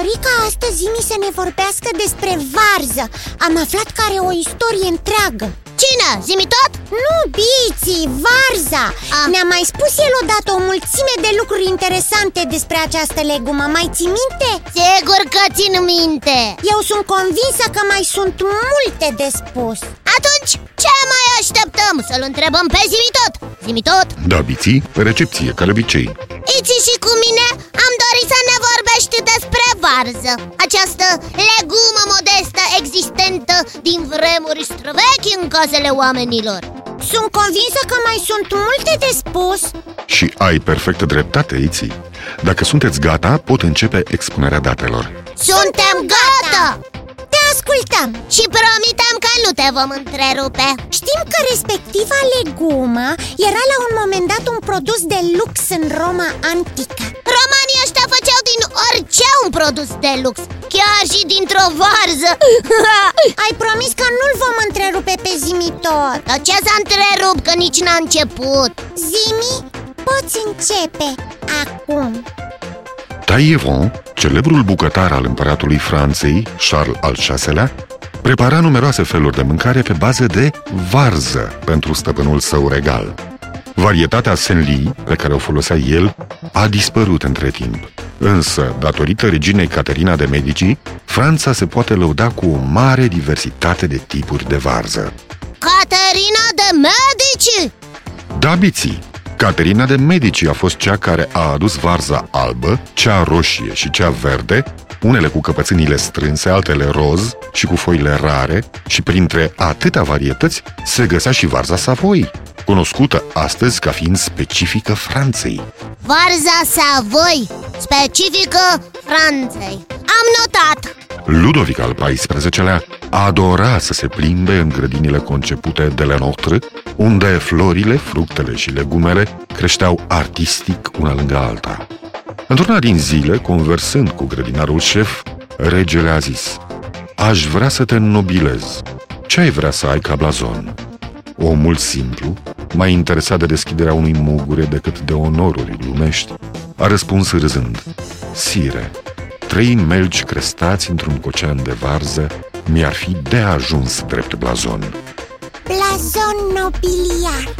Eu mi-aș dori ca astăzi Zimi să ne vorbească despre varză Am aflat că are o istorie întreagă Cine? Zimi tot? Nu, Biții, Varza Ah. Ne-a mai spus el odată o mulțime de lucruri interesante despre această legumă Mai ții minte? Sigur că țin minte Eu sunt convinsă că mai sunt multe de spus Atunci, ce mai așteptăm? Să-l întrebăm pe Zimi tot Zimi tot? Da, biții, recepție, ca de obicei Iți și cu mine varză. Această legumă modestă existentă din vremuri străvechi în casele oamenilor. Sunt convinsă că mai sunt multe de spus. Și ai perfectă dreptate, Iții. Dacă sunteți gata, pot începe expunerea datelor. Suntem gata! Te ascultăm. Și promitem că nu te vom întrerupe. Știm că respectiva legumă era la un moment dat un produs de lux în Roma antică un produs de lux Chiar și dintr-o varză Ai promis că nu-l vom întrerupe pe Zimi tot Dar ce s-a întrerupt că nici n-a început Zimi, poți începe acum Taillevent, celebrul bucătar al împăratului Franței, Charles al VI-lea, prepara numeroase feluri de mâncare pe bază de varză pentru stăpânul său regal. Varietatea Senli, pe care o folosea el, a dispărut între timp. Însă, datorită reginei Caterina de Medici, Franța se poate lăuda cu o mare diversitate de tipuri de varză. Caterina de Medici Da, biții! Caterina de Medici a fost cea care a adus varza albă, cea roșie și cea verde, unele cu căpățânile strânse, altele roz și cu foile rare, și printre atâtea varietăți se găsea și varza Savoy, cunoscută astăzi ca fiind specifică Franței. Varza Savoy, specifică Franței Am notat Ludovic al XIV-lea adora să se plimbe în grădinile concepute de Lenotre, unde florile, fructele și legumele creșteau artistic una lângă alta. Într-una din zile, conversând cu grădinarul șef, regele a zis Aș vrea să te înnobilez. Ce ai vrea să ai ca blazon? Omul simplu, mai interesat de deschiderea unui mugure decât de onoruri lumești, a răspuns râzând. Sire, trei melci crestați într-un cocean de varză mi-ar fi de ajuns drept blazon. Blazon nobiliar.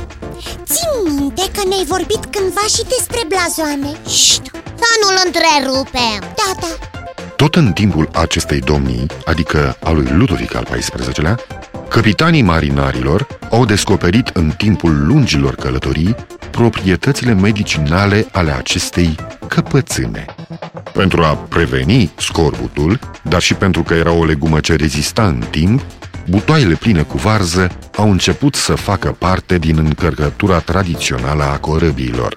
Țin minte că ne-ai vorbit cândva și despre blazoane. Șt, să nu-l întrerupem. Da, da. Tot în timpul acestei domnii, adică a lui Ludovic al XIV-lea, capitanii marinarilor au descoperit în timpul lungilor călătorii proprietățile medicinale ale acestei căpățâne. Pentru a preveni scorbutul, dar și pentru că era o legumă ce rezista în timp, butoaiele pline cu varză au început să facă parte din încărcătura tradițională a corăbiilor.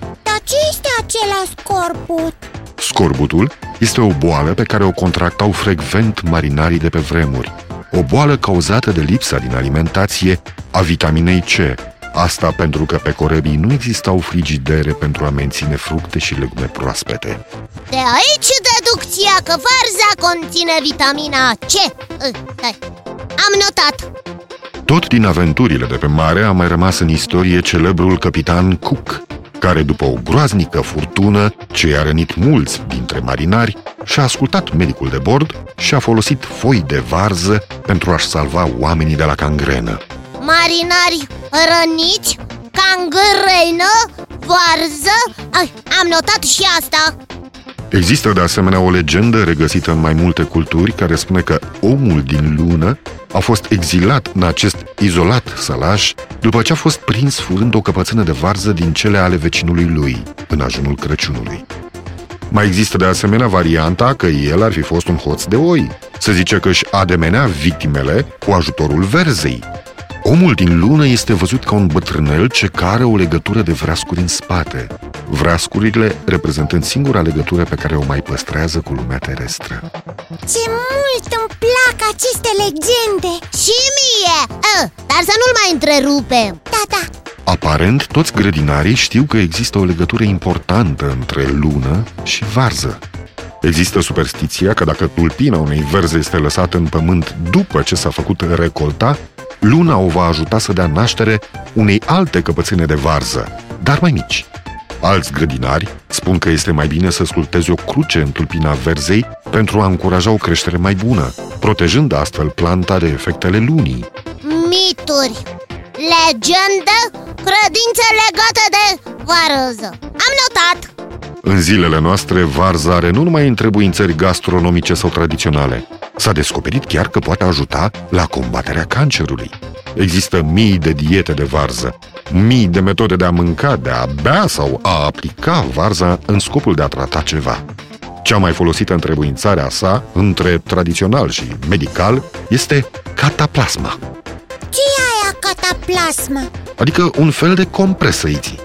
Dar ce este acela scorbut? Scorbutul este o boală pe care o contractau frecvent marinarii de pe vremuri. O boală cauzată de lipsa din alimentație a vitaminei C. Asta pentru că pe corăbii nu existau frigidere pentru a menține fructe și legume proaspete. De aici deducția că varza conține vitamina C Uh, stai. Am notat Tot din aventurile de pe mare a mai rămas în istorie celebrul capitan Cook, care după o groaznică furtună ce i-a rănit mulți dintre marinari, și-a ascultat medicul de bord și a folosit foi de varză pentru a-și salva oamenii de la cangrenă. Marinari răniți, cangrenă, varză? Ai, Am notat și asta. Există de asemenea o legendă regăsită în mai multe culturi care spune că omul din lună a fost exilat în acest izolat sălaș după ce a fost prins furând o căpățână de varză din cele ale vecinului lui, în ajunul Crăciunului. Mai există de asemenea varianta că el ar fi fost un hoț de oi. Se zice că își ademenea victimele cu ajutorul verzei. Omul din lună este văzut ca un bătrânel ce care o legătură de vreascuri în spate, vreascurile reprezentând singura legătură pe care o mai păstrează cu lumea terestră. Ce mult îmi plac aceste legende Și mie A, Dar să nu-l mai întrerupem Da, da Aparent, toți grădinarii știu că există o legătură importantă între lună și varză. Există superstiția că dacă tulpina unei verze este lăsată în pământ după ce s-a făcut recolta, luna o va ajuta să dea naștere unei alte căpățâne de varză, dar mai mici. Alți grădinari spun că este mai bine să sculptezi o cruce în tulpina verzei pentru a încuraja o creștere mai bună, protejând astfel planta de efectele lunii. Mituri, legendă, credințe legate de varză Am notat! În zilele noastre, varza are nu numai întrebuințări gastronomice sau tradiționale. S-a descoperit chiar că poate ajuta la combaterea cancerului. Există mii de diete de varză, mii de metode de a mânca, de a bea sau a aplica varza în scopul de a trata ceva. Cea mai folosită întrebuințare a sa, între tradițional și medical, este cataplasma. Ce e aia cataplasma? Adică un fel de compresă iții.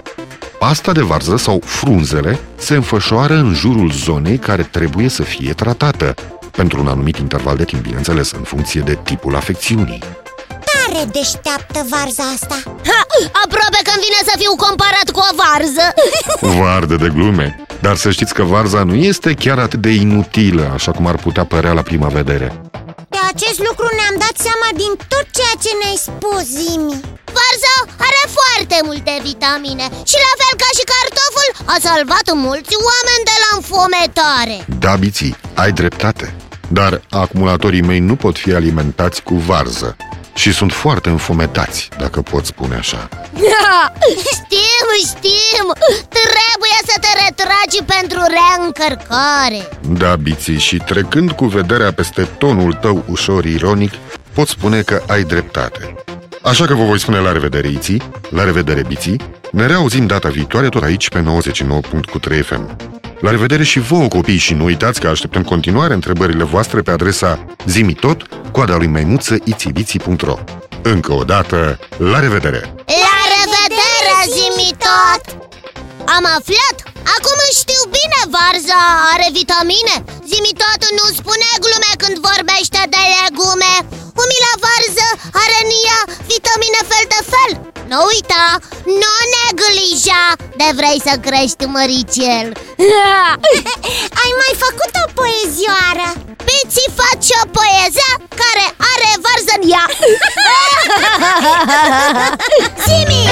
Pasta de varză sau frunzele se înfășoară în jurul zonei care trebuie să fie tratată, pentru un anumit interval de timp, bineînțeles, în funcție de tipul afecțiunii. Tare deșteaptă varza asta Ha, aproape că vine să fiu comparat cu o varză Vardă de glume, dar să știți că varza nu este chiar atât de inutilă, așa cum ar putea părea la prima vedere. De acest lucru ne-am dat seama din tot ceea ce ne-ai spus, Zimi. Varza are foarte multe vitamine Și la fel ca și cartoful A salvat mulți oameni de la înfometare. Da, biții, ai dreptate. Dar acumulatorii mei nu pot fi alimentați cu varză și sunt foarte înfometați, dacă pot spune așa. Știm, știm Trebuie să te retragi pentru reîncărcare Da, biții, și trecând cu vederea peste tonul tău ușor ironic, pot spune că ai dreptate. Așa că vă voi spune la revedere, Iții, la revedere, Biții, ne reauzim data viitoare tot aici pe 99.3 FM. La revedere și vouă, copii, și nu uitați că așteptăm continuare întrebările voastre pe adresa zimitot, coada lui maimuță, itibiții.ro Încă o dată, la revedere! La revedere, zimi tot! Am aflat! Acum știu bine, varza are vitamine Zimi tot nu spune glume când vorbește de legume Umila varză are în ea vitamine fel de fel Nu uita, nu neglija de vrei să crești măricel? Ai mai făcut o poezioară. Piți face o poeză care are varză în ea. Zimi!